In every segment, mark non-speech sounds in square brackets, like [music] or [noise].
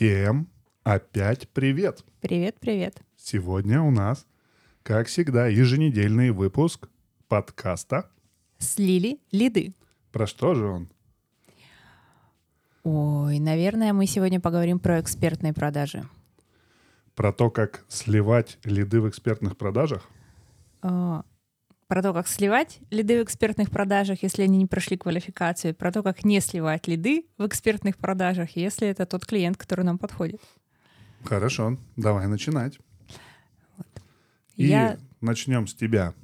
Всем опять привет! Привет, привет. Сегодня у нас, как всегда, еженедельный выпуск подкаста. Слили лиды. Про что же он? Ой, наверное, мы сегодня поговорим про экспертные продажи. Про то, как сливать лиды в экспертных продажах? А, Про то, как сливать лиды в экспертных продажах, если они не прошли квалификацию, про то, как не сливать лиды в экспертных продажах, если это тот клиент, который нам подходит. Хорошо, давай начинать. И Я начнем с тебя.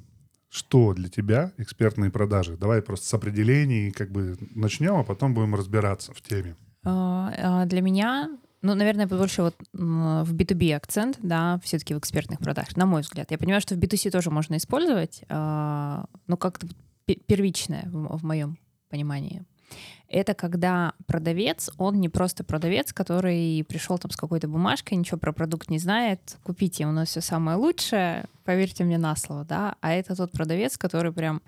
Что для тебя экспертные продажи? Давай просто с определений как бы начнем, а потом будем разбираться в теме. А, а, Для меня, ну, наверное, больше вот в B2B акцент, да, все-таки в экспертных продажах, на мой взгляд. Я понимаю, что в B2C тоже можно использовать, а, но как-то пе- первичное в моем понимании. Это когда продавец, он не просто продавец, который пришел там с какой-то бумажкой, ничего про продукт не знает, купите, у нас все самое лучшее, поверьте мне на слово, да, а это тот продавец, который прям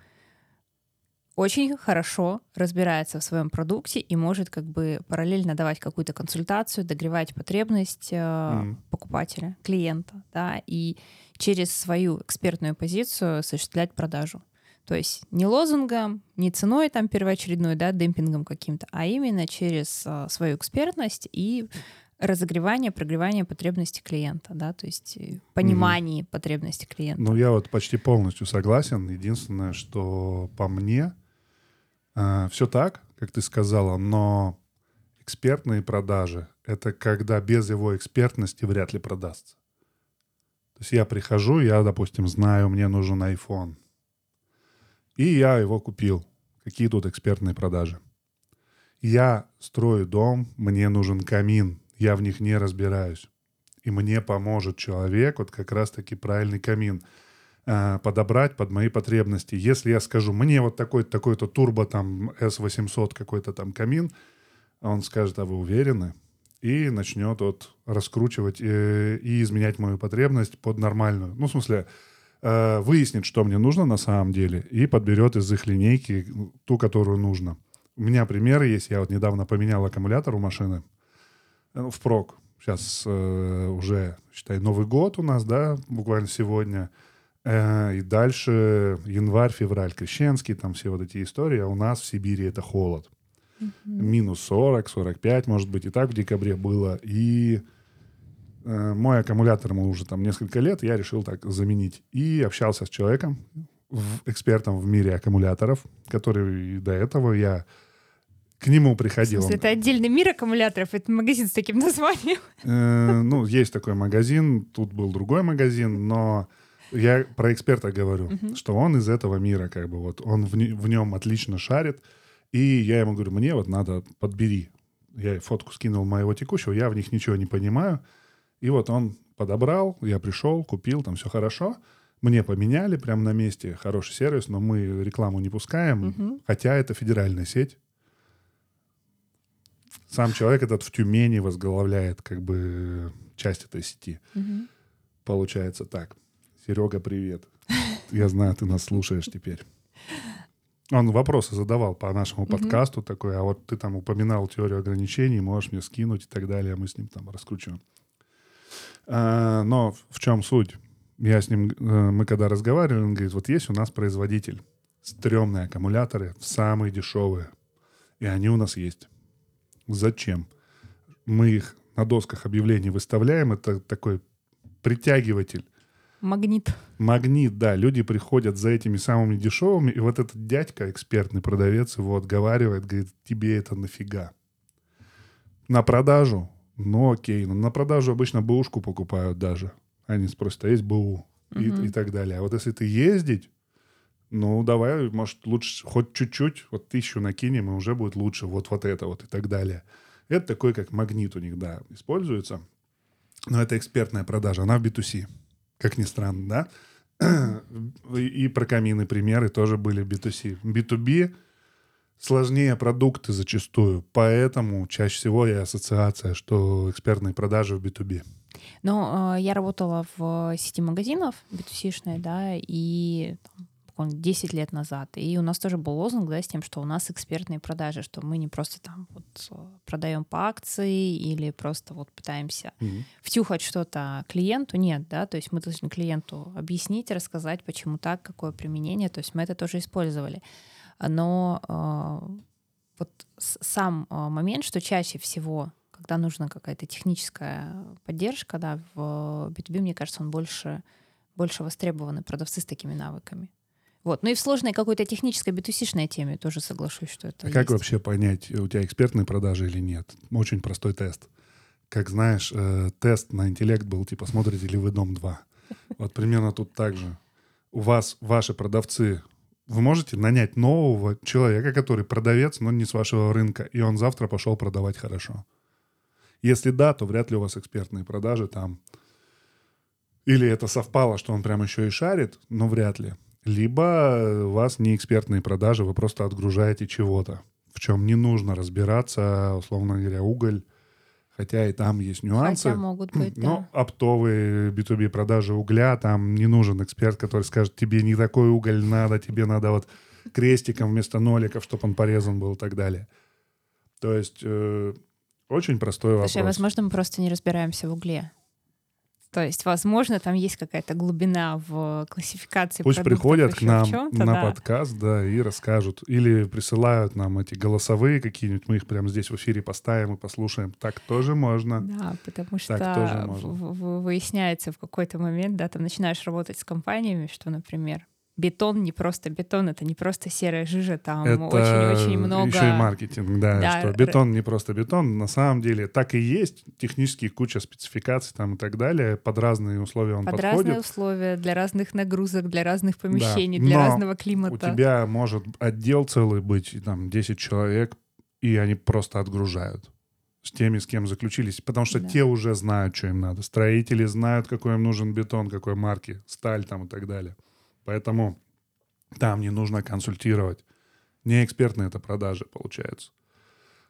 очень хорошо разбирается в своем продукте и может как бы параллельно давать какую-то консультацию, догревать потребность э, Мгм. покупателя, клиента, да, и через свою экспертную позицию осуществлять продажу. То есть не лозунгом, не ценой там первоочередной, да, демпингом каким-то, а именно через э, свою экспертность и разогревание, прогревание потребностей клиента, да, то есть э, понимание потребностей клиента. Ну, я вот почти полностью согласен. Единственное, что по мне все так, как ты сказала, но экспертные продажи — это когда без его экспертности вряд ли продастся. То есть я прихожу, я, допустим, знаю, мне нужен iPhone. И я его купил. Какие тут экспертные продажи? Я строю дом, мне нужен камин, я в них не разбираюсь. И мне поможет человек, вот как раз-таки правильный камин э, подобрать под мои потребности. Если я скажу, мне вот такой-то такой-то турбо там S800 какой-то там камин, он скажет, а вы уверены? И начнет вот раскручивать э, и изменять мою потребность под нормальную. Ну, в смысле, э, выяснит, что мне нужно на самом деле, и подберет из их линейки ту, которую нужно. У меня примеры есть. Я вот недавно поменял аккумулятор у машины э, в прок. Сейчас э, уже, считай, Новый год у нас, да, буквально сегодня. Э, и дальше январь, февраль, крещенский, там все вот эти истории. А у нас в Сибири это холод. Минус 40, 45, может быть, и так в декабре было. И мой аккумулятор ему уже там несколько лет, я решил так заменить. И общался с человеком, в- экспертом в мире аккумуляторов, который до этого я к нему В приходил. смысле, это отдельный мир аккумуляторов, это магазин с таким [laughs] названием. Э, ну, есть такой магазин, тут был другой магазин, но я про эксперта говорю, что он из этого мира, как бы вот, он в, в нем отлично шарит, и я ему говорю, мне вот надо, подбери. Я фотку скинул моего текущего, я в них ничего не понимаю, и вот он подобрал, я пришел, купил, там все хорошо, мне поменяли прямо на месте, хороший сервис, но мы рекламу не пускаем, хотя это федеральная сеть. Сам человек этот в Тюмени возглавляет как бы часть этой сети. Получается так. Серега, привет. [laughs] Я знаю, ты нас слушаешь теперь. Он вопросы задавал по нашему подкасту такой, а вот ты там упоминал теорию ограничений, можешь мне скинуть и так далее, мы с ним там раскручиваем. А, но в чем суть? Я с ним, э, мы когда разговаривали, он говорит, вот есть у нас производитель, стрёмные аккумуляторы, самые дешевые, и они у нас есть. Зачем? Мы их на досках объявлений выставляем, это такой притягиватель, Магнит. магнит, да, люди приходят за этими самыми дешевыми, и вот этот дядька, экспертный продавец, его отговаривает, говорит, тебе это нафига? На продажу? Ну окей, но на продажу обычно бэушку покупают даже. Они спросят, а есть БУ? И, и так далее. А вот если ты ездить, ну давай, может, лучше хоть чуть-чуть, вот тысячу накинем, и уже будет лучше, вот, вот это вот и так далее. Это такой, как магнит у них, да, используется. Но это экспертная продажа, она в B2C, как ни странно, да? [clears throat] И и про камины примеры тоже были в B2C. B2B сложнее продукты зачастую. Поэтому чаще всего и ассоциация, что экспертные продажи в B2B. Ну, э, я работала в сети магазинов B2C-шной, да, и там, буквально 10 лет назад. И у нас тоже был лозунг, да, с тем, что у нас экспертные продажи, что мы не просто там вот э, продаем по акции или просто вот пытаемся mm-hmm. втюхать что-то клиенту. Нет, да, то есть мы должны клиенту объяснить, рассказать, почему так, какое применение. То есть мы это тоже использовали. Но э, вот сам э, момент, что чаще всего когда нужна какая-то техническая поддержка, да, в B2B, мне кажется, он больше, больше востребованы продавцы с такими навыками. Вот. Ну и в сложной какой-то технической b теме тоже соглашусь, что это а Как вообще понять, у тебя экспертные продажи или нет? Очень простой тест. Как знаешь, э, тест на интеллект был, типа, смотрите ли вы «Дом-2». Вот примерно тут так же. У вас ваши продавцы вы можете нанять нового человека, который продавец, но не с вашего рынка, и он завтра пошел продавать хорошо. Если да, то вряд ли у вас экспертные продажи там. Или это совпало, что он прям еще и шарит, но вряд ли. Либо у вас не экспертные продажи, вы просто отгружаете чего-то, в чем не нужно разбираться, условно говоря, уголь, хотя и там есть нюансы. Хотя могут быть, Но да. оптовые B2B продажи угля, там не нужен эксперт, который скажет, тебе не такой уголь надо, тебе надо вот крестиком вместо ноликов, чтобы он порезан был и так далее. То есть э, очень простой вопрос. Слушай, возможно, мы просто не разбираемся в угле. То есть, возможно, там есть какая-то глубина в классификации Пусть приходят к нам на да. подкаст, да, и расскажут. Или присылают нам эти голосовые какие-нибудь, мы их прямо здесь в эфире поставим и послушаем. Так тоже можно. Да, потому что так тоже можно. выясняется в какой-то момент, да, там начинаешь работать с компаниями, что, например, бетон не просто бетон, это не просто серая жижа, там очень-очень много... еще и маркетинг, да, да, что бетон не просто бетон, на самом деле так и есть, технически куча спецификаций там и так далее, под разные условия он под подходит. Под разные условия, для разных нагрузок, для разных помещений, да. для Но разного климата. у тебя может отдел целый быть, там, 10 человек, и они просто отгружают с теми, с кем заключились, потому что да. те уже знают, что им надо. Строители знают, какой им нужен бетон, какой марки, сталь там и так далее. Поэтому там не нужно консультировать. Не экспертные это продажи, получается.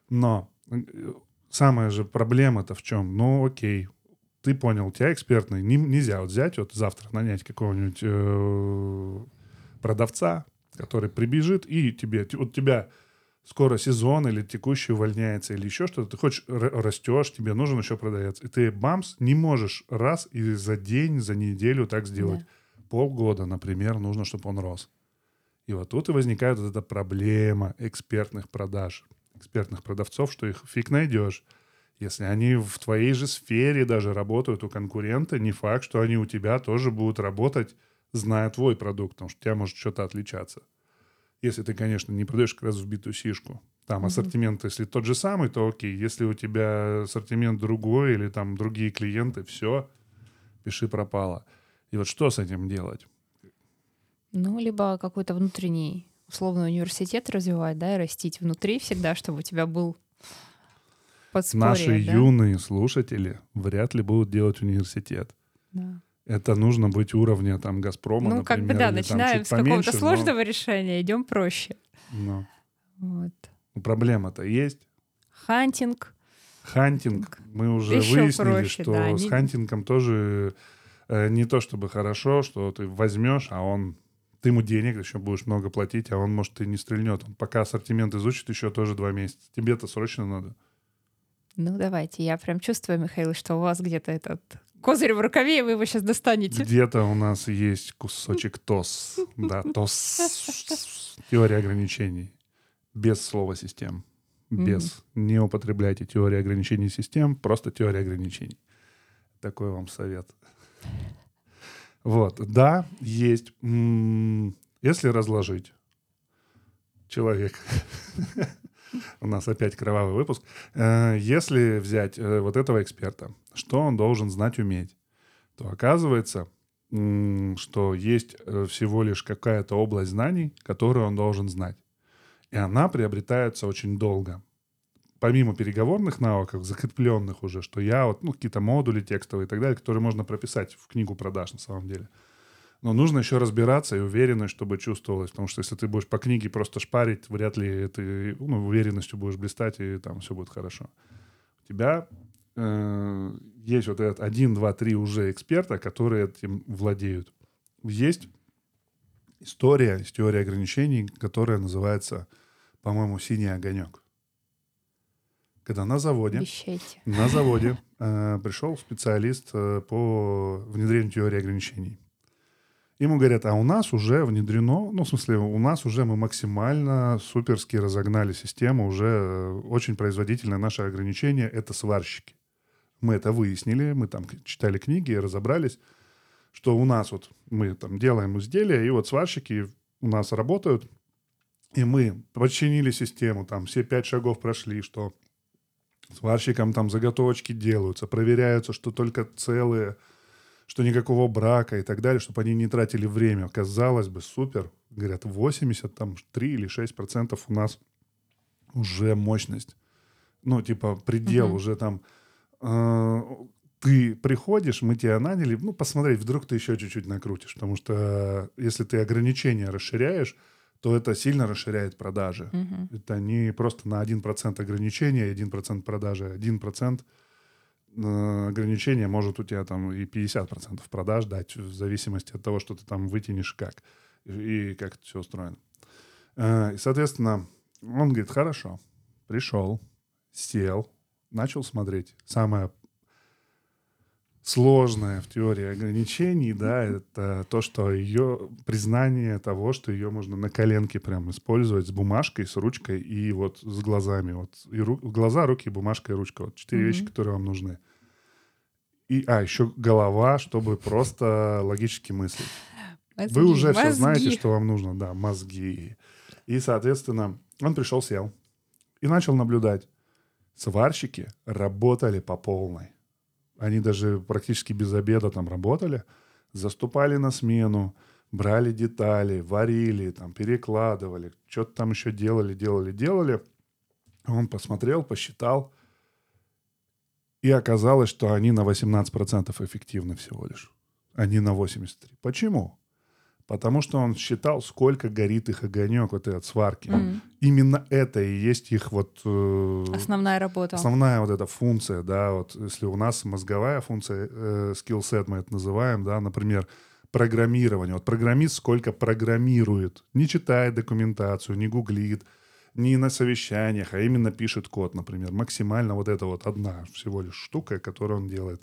Но э, самая же проблема-то в чем? Ну, окей, ты понял, у тебя экспертный. Не, нельзя вот взять, вот завтра нанять какого-нибудь э, продавца, который прибежит и тебе, вот тебя скоро сезон или текущий увольняется или еще что-то, ты хочешь, растешь, тебе нужен еще продавец. И ты, бамс, не можешь раз и за день, за неделю так сделать. Да полгода, например, нужно, чтобы он рос. И вот тут и возникает вот эта проблема экспертных продаж, экспертных продавцов, что их фиг найдешь. Если они в твоей же сфере даже работают у конкурента, не факт, что они у тебя тоже будут работать, зная твой продукт, потому что у тебя может что-то отличаться. Если ты, конечно, не продаешь как раз в битую сишку. Там mm-hmm. ассортимент, если тот же самый, то окей. Если у тебя ассортимент другой или там другие клиенты, все, пиши пропало. И вот что с этим делать? Ну, либо какой-то внутренний условный университет развивать, да, и растить внутри всегда, чтобы у тебя был подспорье, Наши да? юные слушатели вряд ли будут делать университет. Да. Это нужно быть уровня там Газпрома, Ну, например, как бы да, начинаем с какого-то сложного но... решения, идем проще. Но. Вот. Ну, проблема-то есть. Хантинг. Хантинг. Мы уже Еще выяснили, проще, что да, с не... хантингом тоже не то чтобы хорошо, что ты возьмешь, а он ты ему денег еще будешь много платить, а он, может, и не стрельнет. Он пока ассортимент изучит еще тоже два месяца. Тебе-то срочно надо. Ну, давайте. Я прям чувствую, Михаил, что у вас где-то этот козырь в рукаве, и вы его сейчас достанете. Где-то у нас есть кусочек ТОС. Да, ТОС. Теория ограничений. Без слова систем. Без. Не употребляйте теорию ограничений систем, просто теория ограничений. Такой вам совет. Вот, да, есть. Если разложить человек, [laughs] у нас опять кровавый выпуск, э, если взять э, вот этого эксперта, что он должен знать, уметь, то оказывается, что есть э, всего лишь какая-то область знаний, которую он должен знать. И она приобретается очень долго помимо переговорных навыков, закрепленных уже, что я вот, ну, какие-то модули текстовые и так далее, которые можно прописать в книгу продаж на самом деле. Но нужно еще разбираться и уверенность, чтобы чувствовалось. Потому что если ты будешь по книге просто шпарить, вряд ли ты ну, уверенностью будешь блистать, и там все будет хорошо. У тебя э, есть вот этот один, два, три уже эксперта, которые этим владеют. Есть история, есть теория ограничений, которая называется, по-моему, «Синий огонек». Когда на заводе, Вещайте. на заводе э, пришел специалист э, по внедрению теории ограничений. Ему говорят, а у нас уже внедрено, ну, в смысле, у нас уже мы максимально суперски разогнали систему, уже э, очень производительное наше ограничение — это сварщики. Мы это выяснили, мы там читали книги, разобрались, что у нас вот мы там делаем изделия, и вот сварщики у нас работают, и мы подчинили систему, там все пять шагов прошли, что сварщикам там заготовочки делаются, проверяются, что только целые, что никакого брака и так далее, чтобы они не тратили время. Казалось бы, супер. Говорят, 80, там 3 или 6 процентов у нас уже мощность. Ну, типа, предел Мгм. уже там... э, ты приходишь, мы тебя наняли, ну, посмотреть, вдруг ты еще чуть-чуть накрутишь, потому что если ты ограничения расширяешь, то это сильно расширяет продажи. Мгм. Это не просто на 1% ограничения, 1% продажи, 1% э, ограничения может у тебя там и 50% продаж дать, в зависимости от того, что ты там вытянешь как и, и как это все устроено. Э, И, соответственно, он говорит, хорошо, пришел, сел, начал смотреть. Самое сложное в теории ограничений, да, это то, что ее признание того, что ее можно на коленке прям использовать с бумажкой, с ручкой и вот с глазами. Вот и ру- глаза, руки, бумажка и ручка. Вот четыре Мгм. вещи, которые вам нужны. И, а, еще голова, чтобы просто логически мыслить. Вы Мозги, уже все мозги. знаете, что вам нужно, да, мозги. И, соответственно, он пришел, сел и начал наблюдать. Сварщики работали по полной. Они даже практически без обеда там работали, заступали на смену, брали детали, варили, там, перекладывали, что-то там еще делали, делали, делали. Он посмотрел, посчитал, и оказалось, что они на 18% эффективны всего лишь. Они на 83%. Почему? Потому что он считал, сколько горит их огонек вот этот сварки. Мгм. Именно это и есть их вот... э, Основная работа. Основная вот эта функция, да, вот если у нас мозговая функция, э, skill set мы это называем, да, например, программирование. Вот программист сколько программирует, не читает документацию, не гуглит, не на совещаниях, а именно пишет код, например. Максимально вот это вот одна всего лишь штука, которую он делает.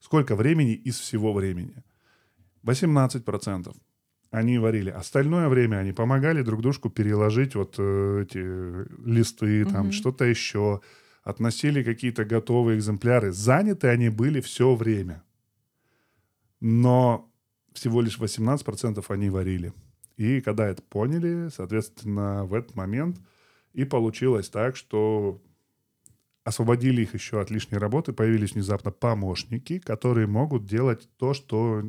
Сколько времени из всего времени? 18% они варили. Остальное время они помогали друг дружку переложить вот э, эти листы, там Мгм. что-то еще, относили какие-то готовые экземпляры. Заняты они были все время. Но всего лишь 18% они варили. И когда это поняли, соответственно, в этот момент и получилось так, что освободили их еще от лишней работы, появились внезапно помощники, которые могут делать то, что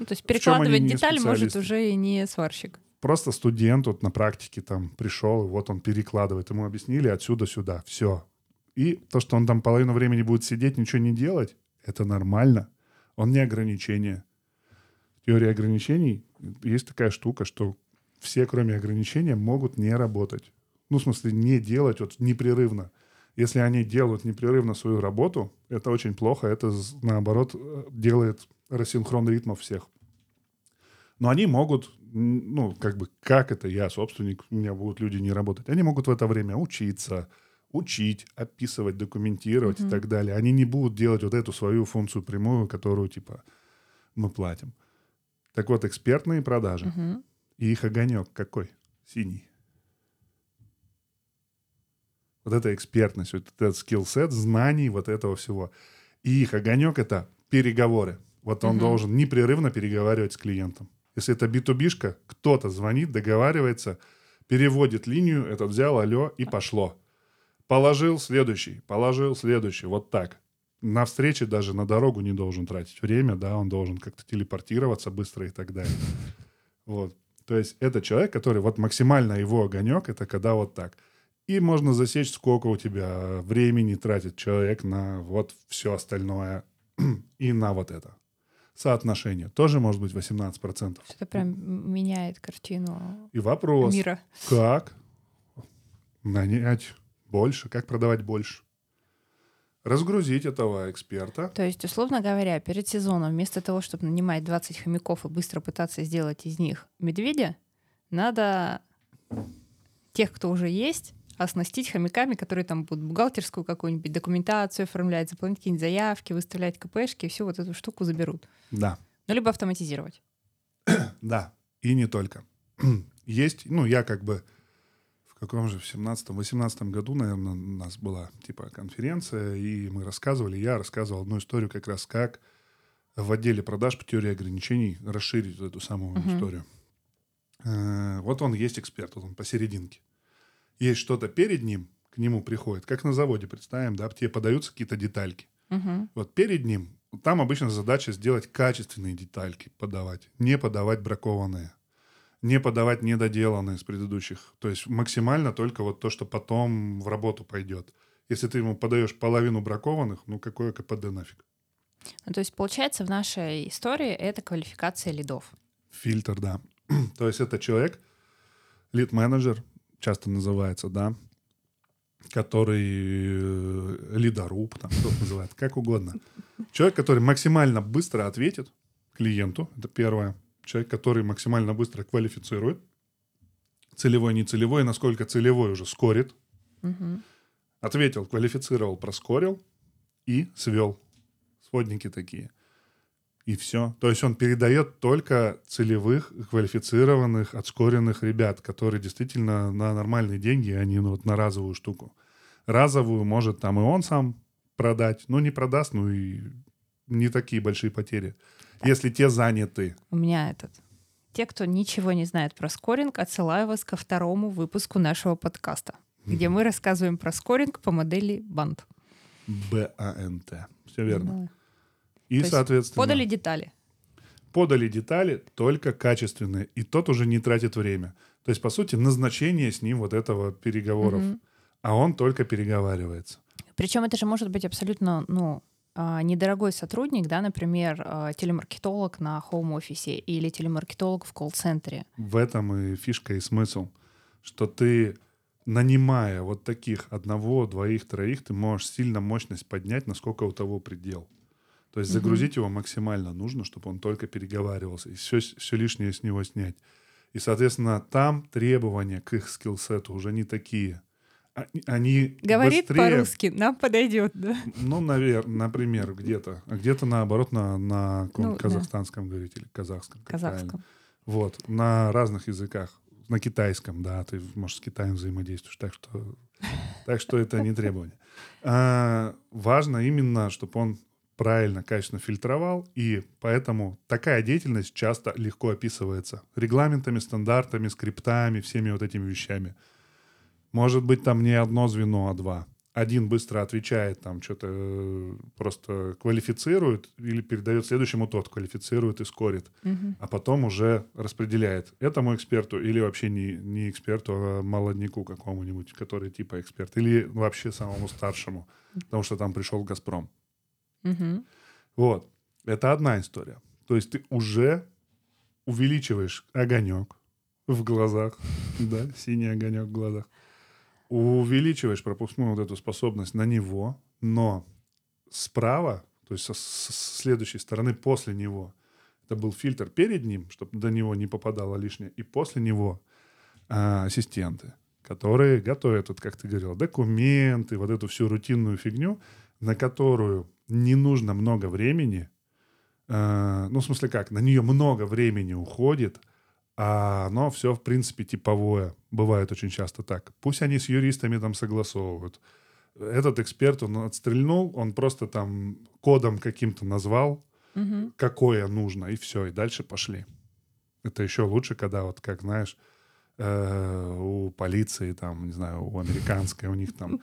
Ну, то есть перекладывать деталь может уже и не сварщик. просто студент вот на практике там пришел, и вот он перекладывает. Ему объяснили отсюда сюда. Все. И то, что он там половину времени будет сидеть, ничего не делать, это нормально. Он не ограничение. В теории ограничений есть такая штука, что все, кроме ограничения, могут не работать. Ну, в смысле, не делать вот непрерывно. Если они делают непрерывно свою работу, это очень плохо. Это, наоборот, э, делает рассинхрон ритмов всех. Но они могут, ну, как бы, как это я, собственник, у меня будут люди не работать. Они могут в это время учиться, учить, описывать, документировать и Мгм. так далее. Они не будут делать вот эту свою функцию прямую, которую, типа, мы платим. Так вот, экспертные продажи. Мгм. И их огонек какой? Синий. Вот эта экспертность, вот этот скилл-сет, знаний вот этого всего. И их огонек — это переговоры. Вот он Мгм. должен непрерывно переговаривать с клиентом. Если это B2B-шка, кто-то звонит, договаривается, переводит линию, этот взял, алло, и пошло. Положил следующий, положил следующий, вот так. На встрече даже на дорогу не должен тратить время, да, он должен как-то телепортироваться быстро и так далее. Вот. То есть это человек, который вот максимально его огонек, это когда вот так. И можно засечь, сколько у тебя времени тратит человек на вот все остальное и на вот это. соотношение тоже может быть 18%. Что-то прям меняет картину И вопрос, мира. как нанять больше, как продавать больше? Разгрузить этого эксперта. То есть, условно говоря, перед сезоном вместо того, чтобы нанимать 20 хомяков и быстро пытаться сделать из них медведя, надо тех, кто уже есть, оснастить хомяками, которые там будут бухгалтерскую какую-нибудь документацию оформлять, заполнять какие-нибудь заявки, выставлять КПшки, и всю вот эту штуку заберут. Да, Ну, либо автоматизировать. [clears throat] да. И не только. [clears throat] Есть, ну, я как бы в каком же, в 17-18 году, наверное, у нас была типа конференция, и мы рассказывали, я рассказывал одну историю как раз, как в отделе продаж по теории ограничений расширить эту самую Мгм. историю. Э, Вот он есть эксперт, вот он посерединке. Есть что-то перед ним, к нему приходит, как на заводе, представим, да, тебе подаются какие-то детальки. Мгм. Вот перед ним, там обычно задача сделать качественные детальки, подавать, не подавать бракованные, не подавать недоделанные с предыдущих. То есть максимально только вот то, что потом в работу пойдет. Если ты ему подаешь половину бракованных, ну какое КПД нафиг? Ну, то есть, получается, в нашей истории это квалификация лидов. Фильтр, да. [clears throat] То есть это человек, лид-менеджер, часто называется, да, который э, лидоруб, там кто называет, как угодно. Человек, который максимально быстро ответит клиенту, это первое. Человек, который максимально быстро квалифицирует, целевой, не целевой, насколько целевой уже скорит, Мгм. ответил, квалифицировал, проскорил и свел. Сводники такие. И все. То есть он передает только целевых, квалифицированных, отскоренных ребят, которые действительно на нормальные деньги, а не ну, вот на разовую штуку. Разовую может там и он сам продать, но не продаст, ну и не такие большие потери. Если те заняты. У меня этот. Те, кто ничего не знает про скоринг, отсылаю вас ко второму выпуску нашего подкаста, где мы рассказываем про скоринг по модели бант. БАНТ. Все верно. Да. И, То соответственно... Подали детали. подали детали только качественные, и тот уже не тратит время. То есть, по сути, назначение с ним вот этого переговоров, Мгм. а он только переговаривается. Причем это же может быть абсолютно, ну, а, недорогой сотрудник, да, например, а, телемаркетолог на хоум-офисе или телемаркетолог в колл-центре. В этом и фишка, и смысл, что ты, нанимая вот таких одного, двоих, троих, ты можешь сильно мощность поднять, насколько у того предел. То есть загрузить его максимально нужно, чтобы он только переговаривался, и все, все лишнее с него снять. И, соответственно, там требования к их скиллсету уже не такие. А- Они Говорит быстрее, по-русски, нам подойдет, да? Ну, навер- например, где-то. А где-то наоборот на, на каком Ну, да. казахстанском говорить или казахском. правильно. Казахском. Вот, на разных языках. На китайском, да, ты, может, с Китаем взаимодействуешь, так что, так что это не требование. А, важно именно, чтобы он правильно, качественно фильтровал, и поэтому такая деятельность часто легко описывается регламентами, стандартами, скриптами, всеми вот этими вещами. Может быть, там не одно звено, а два. Один быстро отвечает, там что-то э, просто квалифицирует или передает следующему тот, квалифицирует и скорит Мгм. а потом уже распределяет этому эксперту или вообще не, не эксперту, а молодняку какому-нибудь, который типа эксперт, или вообще самому старшему, потому что там пришел «Газпром». Мгм. Вот. Это одна история. То есть ты уже увеличиваешь огонек в глазах, [laughs] да, синий огонек в глазах, увеличиваешь пропускную вот эту способность на него, но справа, то есть со, с- с следующей стороны после него, это был фильтр перед ним, чтобы до него не попадало лишнее, и после него а, ассистенты, которые готовят, вот как ты говорил, документы, вот эту всю рутинную фигню, на которую не нужно много времени, э, ну, в смысле как, на нее много времени уходит, а оно все, в принципе, типовое. Бывает очень часто так. Пусть они с юристами там согласовывают. Этот эксперт, он отстрельнул, он просто там кодом каким-то назвал, Мгм. какое нужно, и все, и дальше пошли. Это еще лучше, когда вот, как знаешь, э, у полиции, там, не знаю, у американской, у них там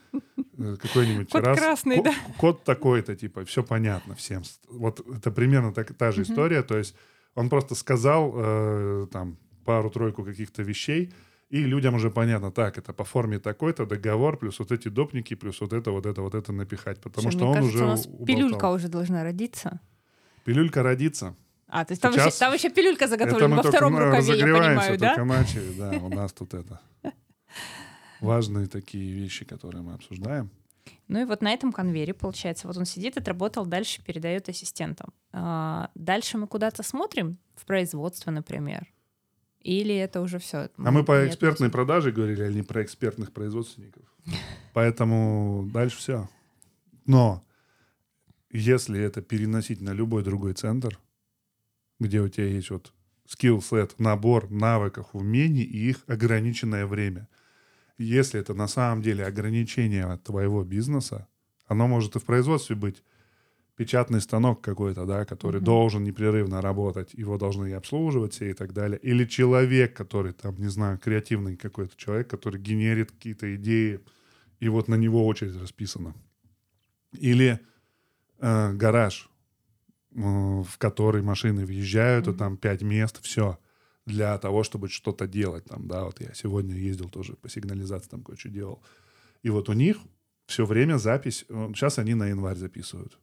э, какой-нибудь Код раз... красный, ко- да. Код такой-то, типа, все понятно всем. Вот это примерно так, та же история, то есть он просто сказал э, там пару-тройку каких-то вещей, и людям уже понятно, так, это по форме такой-то договор, плюс вот эти допники, плюс вот это, вот это, вот это напихать, потому Слушай, что мне он кажется, уже у нас уболтал. пилюлька уже должна родиться. Пилюлька родится. А, то есть там, еще, там еще пилюлька заготовлена во втором рукаве, я понимаю, да? только начали, да, у нас тут это важные такие вещи, которые мы обсуждаем. Ну и вот на этом конвейере, получается, вот он сидит, отработал, дальше передает ассистентам. А дальше мы куда-то смотрим, в производство, например. Или это уже все? А мы по экспертной продаже говорили, а не про экспертных производственников. Поэтому дальше все. Но если это переносить на любой другой центр, где у тебя есть вот скилл-сет, набор навыков, умений и их ограниченное время. Если это на самом деле ограничение твоего бизнеса, оно может и в производстве быть печатный станок какой-то, да, который mm-hmm. должен непрерывно работать, его должны и обслуживать все и так далее. Или человек, который там, не знаю, креативный какой-то человек, который генерит какие-то идеи, и вот на него очередь расписана. Или э, гараж, в который машины въезжают, mm-hmm. и там пять мест, все для того, чтобы что-то делать там, да, вот я сегодня ездил тоже по сигнализации, там кое-что делал. И вот у них все время запись, сейчас они на январь записывают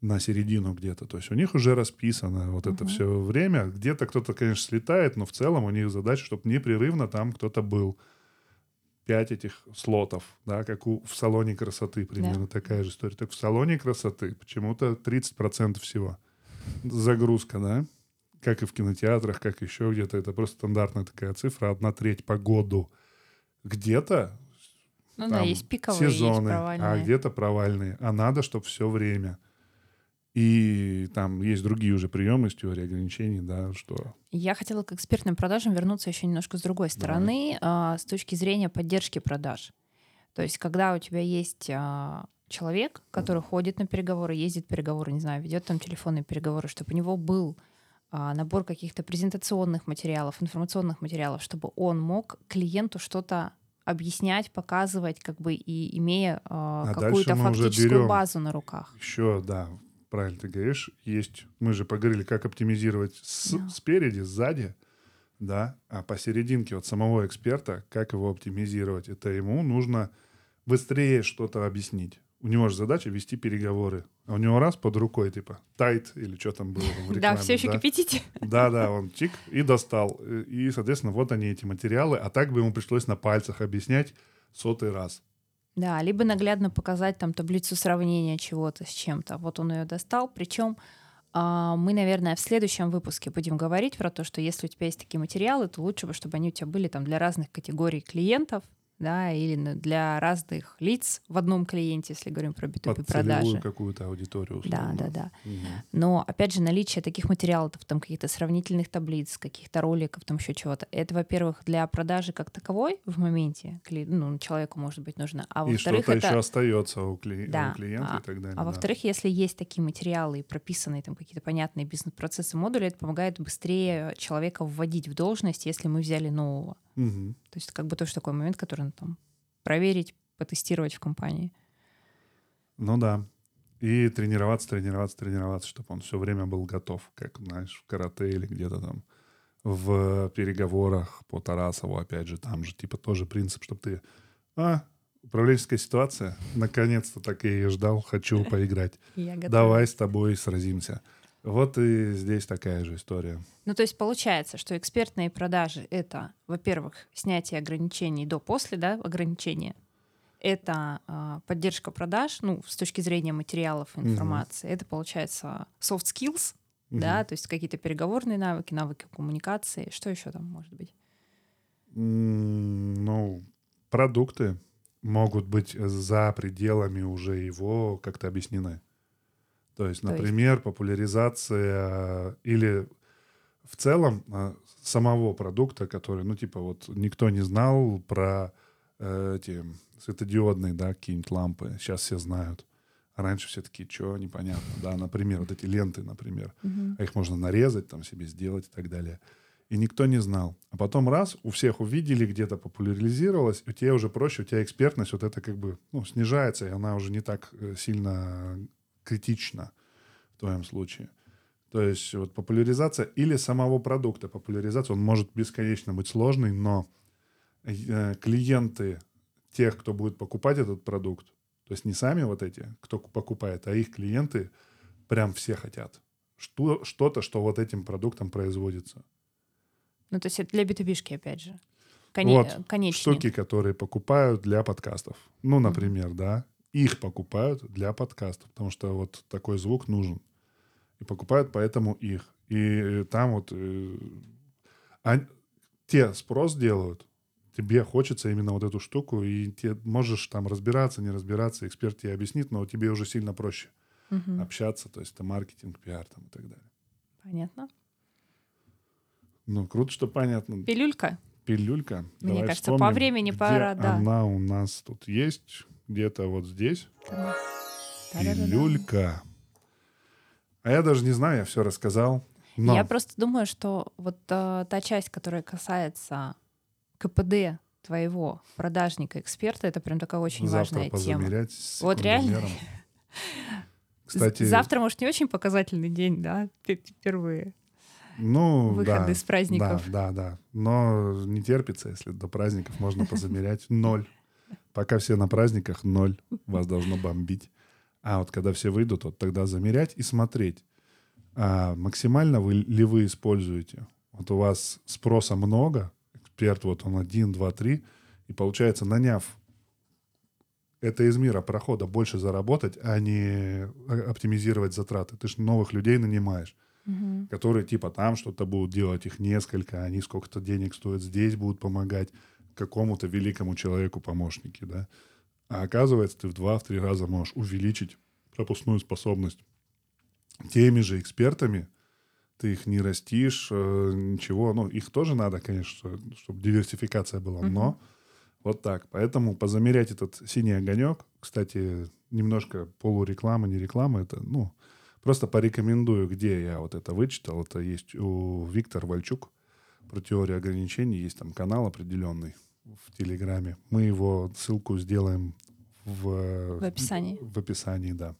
на середину где-то. То есть у них уже расписано вот uh-huh. это все время. Где-то кто-то, конечно, слетает, но в целом у них задача, чтобы непрерывно там кто-то был. Пять этих слотов, да, как у, в салоне красоты примерно да. такая же история. Так в салоне красоты почему-то 30% всего загрузка, да, как и в кинотеатрах, как еще где-то. Это просто стандартная такая цифра, одна треть по году. Где-то ну, там, да, есть пиковые, сезоны, есть а где-то провальные. А надо, чтобы все время. И там есть другие уже приемы с теорией ограничений, да, что... Я хотела к экспертным продажам вернуться еще немножко с другой стороны, а, с точки зрения поддержки продаж. То есть, когда у тебя есть а, человек, который ходит на переговоры, ездит переговоры, не знаю, ведет там телефонные переговоры, чтобы у него был а, набор каких-то презентационных материалов, информационных материалов, чтобы он мог клиенту что-то объяснять, показывать, как бы и имея а, а какую-то фактическую базу на руках. Еще, да, правильно ты говоришь, есть, мы же поговорили, как оптимизировать с, yeah. спереди, сзади, да, а посерединке от самого эксперта, как его оптимизировать. Это ему нужно быстрее что-то объяснить. У него же задача вести переговоры. А у него раз под рукой, типа, тайт или что там было в [laughs] рекламе. Да, все еще кипятите. Да, да, он чик и достал. И, соответственно, вот они, эти материалы. А так бы ему пришлось на пальцах объяснять сотый раз. Да, либо наглядно показать там таблицу сравнения чего-то с чем-то. Вот он ее достал. Причем а, мы, наверное, в следующем выпуске будем говорить про то, что если у тебя есть такие материалы, то лучше бы, чтобы они у тебя были там для разных категорий клиентов, да, или для разных лиц в одном клиенте, если говорим про B2B продажи. какую-то аудиторию. Условно. Да, да, да. Угу. Но, опять же, наличие таких материалов, там каких-то сравнительных таблиц, каких-то роликов, там еще чего-то, это, во-первых, для продажи как таковой в моменте, ну, человеку, может быть, нужно. А во-вторых, что-то это... еще остается у, кли... да. у клиента а, и так далее. А да. во-вторых, если есть такие материалы и прописанные там какие-то понятные бизнес-процессы, модули, это помогает быстрее человека вводить в должность, если мы взяли нового. Угу. То есть как бы тоже такой момент, который там проверить, потестировать в компании. Ну да. И тренироваться, тренироваться, тренироваться, чтобы он все время был готов, как, знаешь, в карате или где-то там в переговорах по Тарасову, опять же, там же типа тоже принцип, чтобы ты... А, управленческая ситуация, наконец-то так я ее ждал, хочу [laughs] поиграть. Давай с тобой сразимся. Вот и здесь такая же история. Ну, то есть получается, что экспертные продажи — это, во-первых, снятие ограничений до-после, да, ограничения. Это э, поддержка продаж, ну, с точки зрения материалов информации. Mm-hmm. Это, получается, soft skills, mm-hmm. да, то есть какие-то переговорные навыки, навыки коммуникации. Что еще там может быть? Ну, продукты могут быть за пределами уже его как-то объяснены. То есть, например, популяризация или в целом а, самого продукта, который, ну, типа, вот никто не знал про э, эти светодиодные, да, какие-нибудь лампы. Сейчас все знают. А раньше все такие, что, непонятно, да, например, вот эти ленты, например. Uh-huh. А их можно нарезать, там, себе сделать и так далее. И никто не знал. А потом раз, у всех увидели, где-то популяризировалось, у тебя уже проще, у тебя экспертность вот это как бы, ну, снижается, и она уже не так э, сильно критично в твоем случае. То есть вот популяризация или самого продукта. Популяризация, он может бесконечно быть сложный, но э, клиенты тех, кто будет покупать этот продукт, то есть не сами вот эти, кто покупает, а их клиенты прям все хотят, что, что-то, что вот этим продуктом производится. Ну, то есть это для B2B, опять же. Коне... Вот Конечник. штуки, которые покупают для подкастов. Ну, например, да, их покупают для подкастов, потому что вот такой звук нужен. И покупают поэтому их. И там вот э, а, те спрос делают, тебе хочется именно вот эту штуку, и ты можешь там разбираться, не разбираться, эксперт тебе объяснит, но тебе уже сильно проще Мгм. общаться, то есть это маркетинг, пиар там и так далее. Понятно. Ну, круто, что понятно. Пилюлька. Пилюлька. Мне Давай кажется, по вспомним, времени где пора, да. Она у нас тут есть, где-то вот здесь. Да-да-да-да. Пилюлька. А я даже не знаю, я все рассказал. Но Я просто думаю, что вот э, та часть, которая касается КПД твоего продажника, эксперта, это прям такая очень завтра важная тема. с Вот реально. [laughs] Кстати, Завтра, может, не очень показательный день, да, впервые. ну, Выходы да, с праздников. Да, да, да. Но не терпится, если до праздников можно позамерять. Ноль. Пока все на праздниках, ноль. Вас должно бомбить. А вот когда все выйдут, вот тогда замерять и смотреть, а максимально вы, ли вы используете. Вот у вас спроса много, эксперт вот он один, два, три, и получается, наняв это из мира прохода больше заработать, а не э, оптимизировать затраты. Ты же новых людей нанимаешь Мгм. которые типа там что-то будут делать, их несколько, они сколько-то денег стоят, здесь будут помогать какому-то великому человеку помощники, да. А оказывается, ты в два-три раза можешь увеличить пропускную способность теми же экспертами, ты их не растишь, э, ничего, ну, их тоже надо, конечно, чтобы диверсификация была, но вот так. Поэтому позамерять этот синий огонек, кстати, немножко полуреклама, не реклама, это, ну, просто порекомендую, где я вот это вычитал. Это есть у Виктора Вальчук про теорию ограничений. Есть там канал определенный в Телеграме. Мы его, ссылку сделаем в, В описании. В описании, да.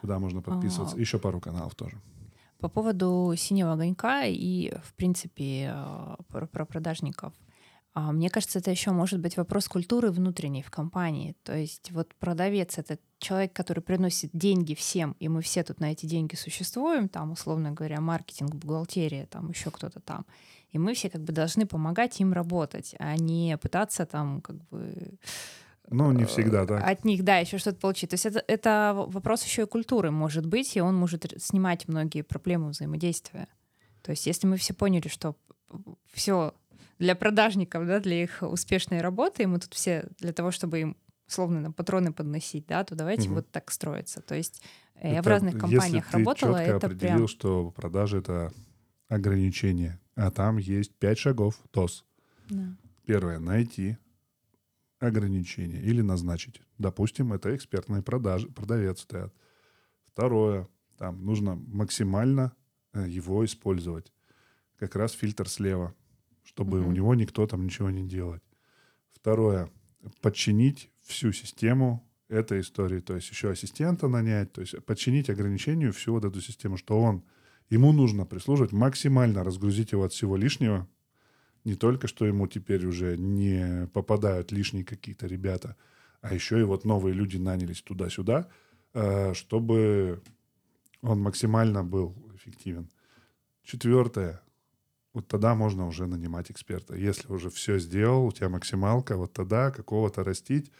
Куда можно подписываться. А. Еще пару каналов тоже. По поводу синего огонька и, в принципе, э, про, про продажников. А, Мне кажется, это еще может быть вопрос культуры внутренней в компании. То есть вот продавец — это человек, который приносит деньги всем, и мы все тут на эти деньги существуем, там, условно говоря, маркетинг, бухгалтерия, там еще кто-то там. И мы все как бы должны помогать им работать, а не пытаться там как бы Ну, не всегда, да. от них, да, еще что-то получить. То есть это, это вопрос еще и культуры может быть, и он может снимать многие проблемы взаимодействия. То есть если мы все поняли, что все для продажников, да, для их успешной работы, и мы тут все для того, чтобы им условно на патроны подносить, да, то давайте Мгм. вот так строиться. То есть э, я в Это разных если компаниях ты работала, четко это определил, прям... что продажи — это ограничение, а там есть пять шагов ТОС. Да. Первое — найти ограничение или назначить. Допустим, это экспертные продажи, продавец стоят. Второе, там нужно максимально э, его использовать. Как раз фильтр слева, чтобы Мгм. у него никто там ничего не делать. Второе, подчинить всю систему этой истории, то есть еще ассистента нанять, то есть подчинить ограничению всю вот эту систему, что он, ему нужно прислуживать, максимально разгрузить его от всего лишнего, не только что ему теперь уже не попадают лишние какие-то ребята, а еще и вот новые люди нанялись туда-сюда, э, чтобы он максимально был эффективен. Четвертое. Вот тогда можно уже нанимать эксперта. Если уже все сделал, у тебя максималка, вот тогда какого-то растить.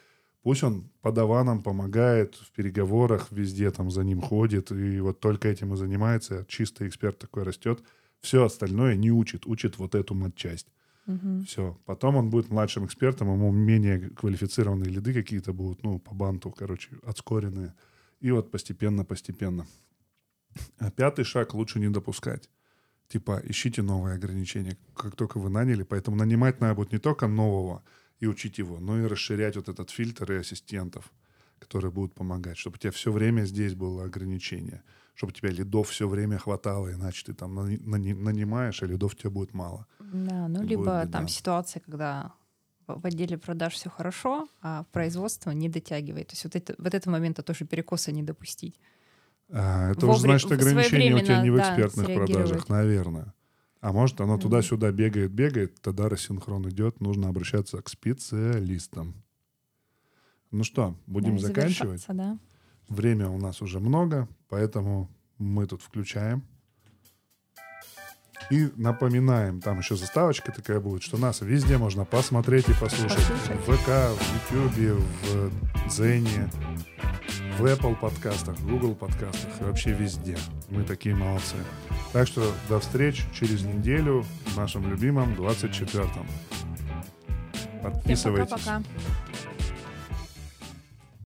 Пусть он подаванам помогает в переговорах, везде там за ним ходит, и вот только этим и занимается. Чистый эксперт такой растет. Все остальное не учит, учит вот эту матчасть. Мгм. Все. Потом он будет младшим экспертом, ему менее квалифицированные лиды какие-то будут, ну, по банту, короче, отскоренные. И вот постепенно-постепенно. А пятый шаг лучше не допускать. Типа, ищите новые ограничения, как только вы наняли. Поэтому нанимать надо будет не только нового и учить его, но и расширять вот этот фильтр и ассистентов, которые будут помогать, чтобы у тебя все время здесь было ограничение, чтобы у тебя лидов все время хватало, иначе ты там нани- нани- нанимаешь, а лидов у тебя будет мало. Да, ну Будет либо там ситуация, когда в в отделе продаж все хорошо, а производство не дотягивает. То есть вот, это, вот этого момента тоже перекоса не допустить. А, это Вовре- уже значит ограничение у тебя не в да, экспертных среагировать. продажах, наверное. А может, оно туда-сюда бегает, бегает, тогда рассинхрон идет, нужно обращаться к специалистам. Ну что, будем Да, заканчивать? да. Время у нас уже много, поэтому мы тут включаем. И напоминаем, там еще заставочка такая будет, что нас везде можно посмотреть и послушать. Послушать. В ВК, в Ютубе, в Дзене, в Apple подкастах, Google подкастах, и вообще везде. Мы такие молодцы. Так что до встреч через неделю в нашем любимом 24-м. Всем Подписывайтесь. пока-пока.